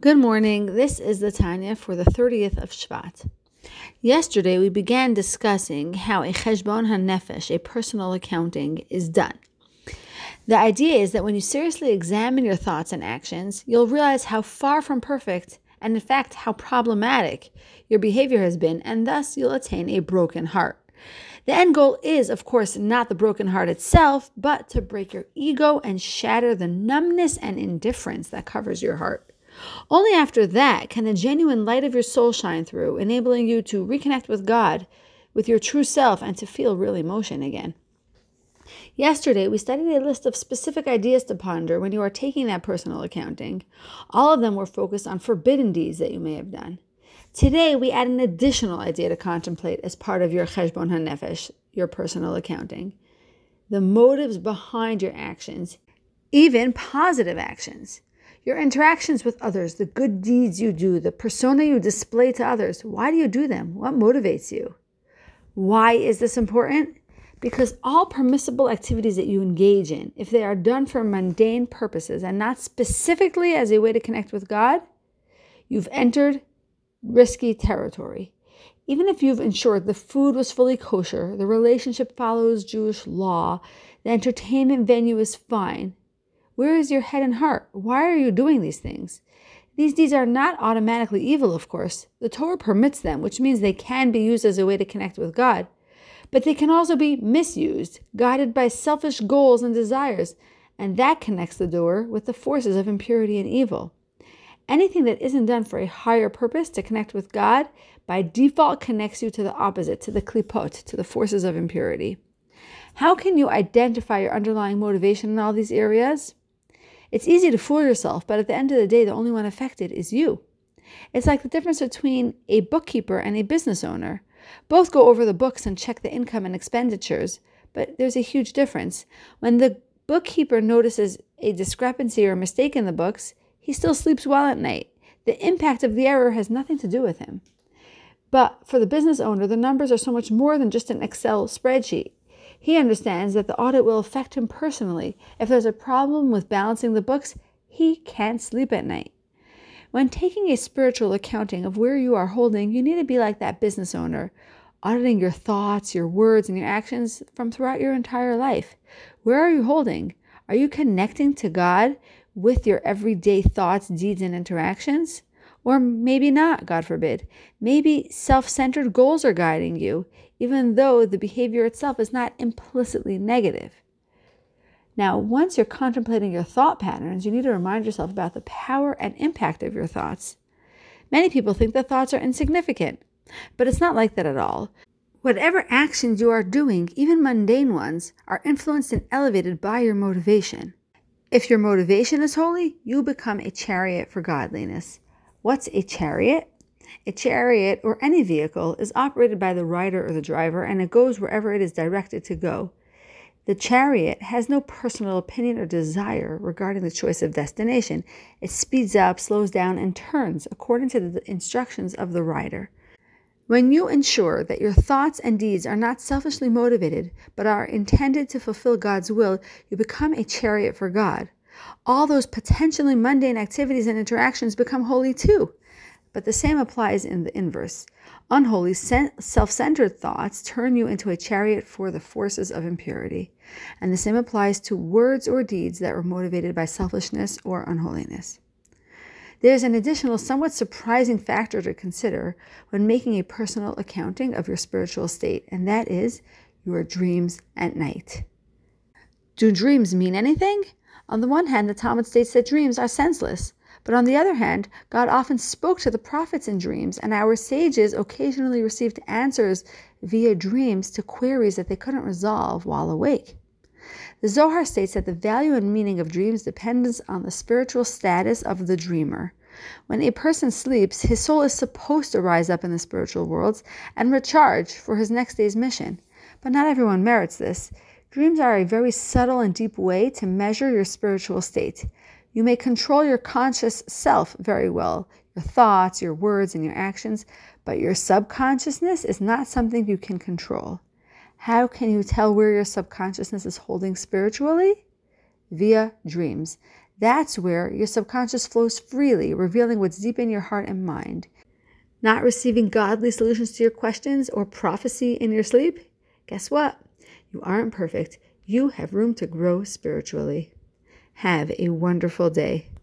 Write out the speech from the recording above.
Good morning. This is the Tanya for the 30th of Shvat. Yesterday we began discussing how a cheshbon hanefesh, a personal accounting, is done. The idea is that when you seriously examine your thoughts and actions, you'll realize how far from perfect and in fact how problematic your behavior has been, and thus you'll attain a broken heart. The end goal is, of course, not the broken heart itself, but to break your ego and shatter the numbness and indifference that covers your heart. Only after that can the genuine light of your soul shine through, enabling you to reconnect with God, with your true self, and to feel real emotion again. Yesterday, we studied a list of specific ideas to ponder when you are taking that personal accounting. All of them were focused on forbidden deeds that you may have done. Today, we add an additional idea to contemplate as part of your cheshbon hanefesh, your personal accounting. The motives behind your actions, even positive actions. Your interactions with others, the good deeds you do, the persona you display to others, why do you do them? What motivates you? Why is this important? Because all permissible activities that you engage in, if they are done for mundane purposes and not specifically as a way to connect with God, you've entered risky territory. Even if you've ensured the food was fully kosher, the relationship follows Jewish law, the entertainment venue is fine, where is your head and heart? Why are you doing these things? These deeds are not automatically evil, of course. The Torah permits them, which means they can be used as a way to connect with God. But they can also be misused, guided by selfish goals and desires, and that connects the door with the forces of impurity and evil. Anything that isn't done for a higher purpose to connect with God by default connects you to the opposite, to the klipot, to the forces of impurity. How can you identify your underlying motivation in all these areas? It's easy to fool yourself, but at the end of the day, the only one affected is you. It's like the difference between a bookkeeper and a business owner. Both go over the books and check the income and expenditures, but there's a huge difference. When the bookkeeper notices a discrepancy or mistake in the books, he still sleeps well at night. The impact of the error has nothing to do with him. But for the business owner, the numbers are so much more than just an Excel spreadsheet. He understands that the audit will affect him personally. If there's a problem with balancing the books, he can't sleep at night. When taking a spiritual accounting of where you are holding, you need to be like that business owner, auditing your thoughts, your words, and your actions from throughout your entire life. Where are you holding? Are you connecting to God with your everyday thoughts, deeds, and interactions? Or maybe not, God forbid. Maybe self centered goals are guiding you, even though the behavior itself is not implicitly negative. Now, once you're contemplating your thought patterns, you need to remind yourself about the power and impact of your thoughts. Many people think that thoughts are insignificant, but it's not like that at all. Whatever actions you are doing, even mundane ones, are influenced and elevated by your motivation. If your motivation is holy, you become a chariot for godliness. What's a chariot? A chariot or any vehicle is operated by the rider or the driver and it goes wherever it is directed to go. The chariot has no personal opinion or desire regarding the choice of destination. It speeds up, slows down, and turns according to the instructions of the rider. When you ensure that your thoughts and deeds are not selfishly motivated, but are intended to fulfill God's will, you become a chariot for God. All those potentially mundane activities and interactions become holy too. But the same applies in the inverse. Unholy, self centered thoughts turn you into a chariot for the forces of impurity. And the same applies to words or deeds that were motivated by selfishness or unholiness. There's an additional, somewhat surprising factor to consider when making a personal accounting of your spiritual state, and that is your dreams at night. Do dreams mean anything? On the one hand, the Talmud states that dreams are senseless. But on the other hand, God often spoke to the prophets in dreams, and our sages occasionally received answers via dreams to queries that they couldn't resolve while awake. The Zohar states that the value and meaning of dreams depends on the spiritual status of the dreamer. When a person sleeps, his soul is supposed to rise up in the spiritual worlds and recharge for his next day's mission. But not everyone merits this. Dreams are a very subtle and deep way to measure your spiritual state. You may control your conscious self very well, your thoughts, your words, and your actions, but your subconsciousness is not something you can control. How can you tell where your subconsciousness is holding spiritually? Via dreams. That's where your subconscious flows freely, revealing what's deep in your heart and mind. Not receiving godly solutions to your questions or prophecy in your sleep? Guess what? You aren't perfect. You have room to grow spiritually. Have a wonderful day.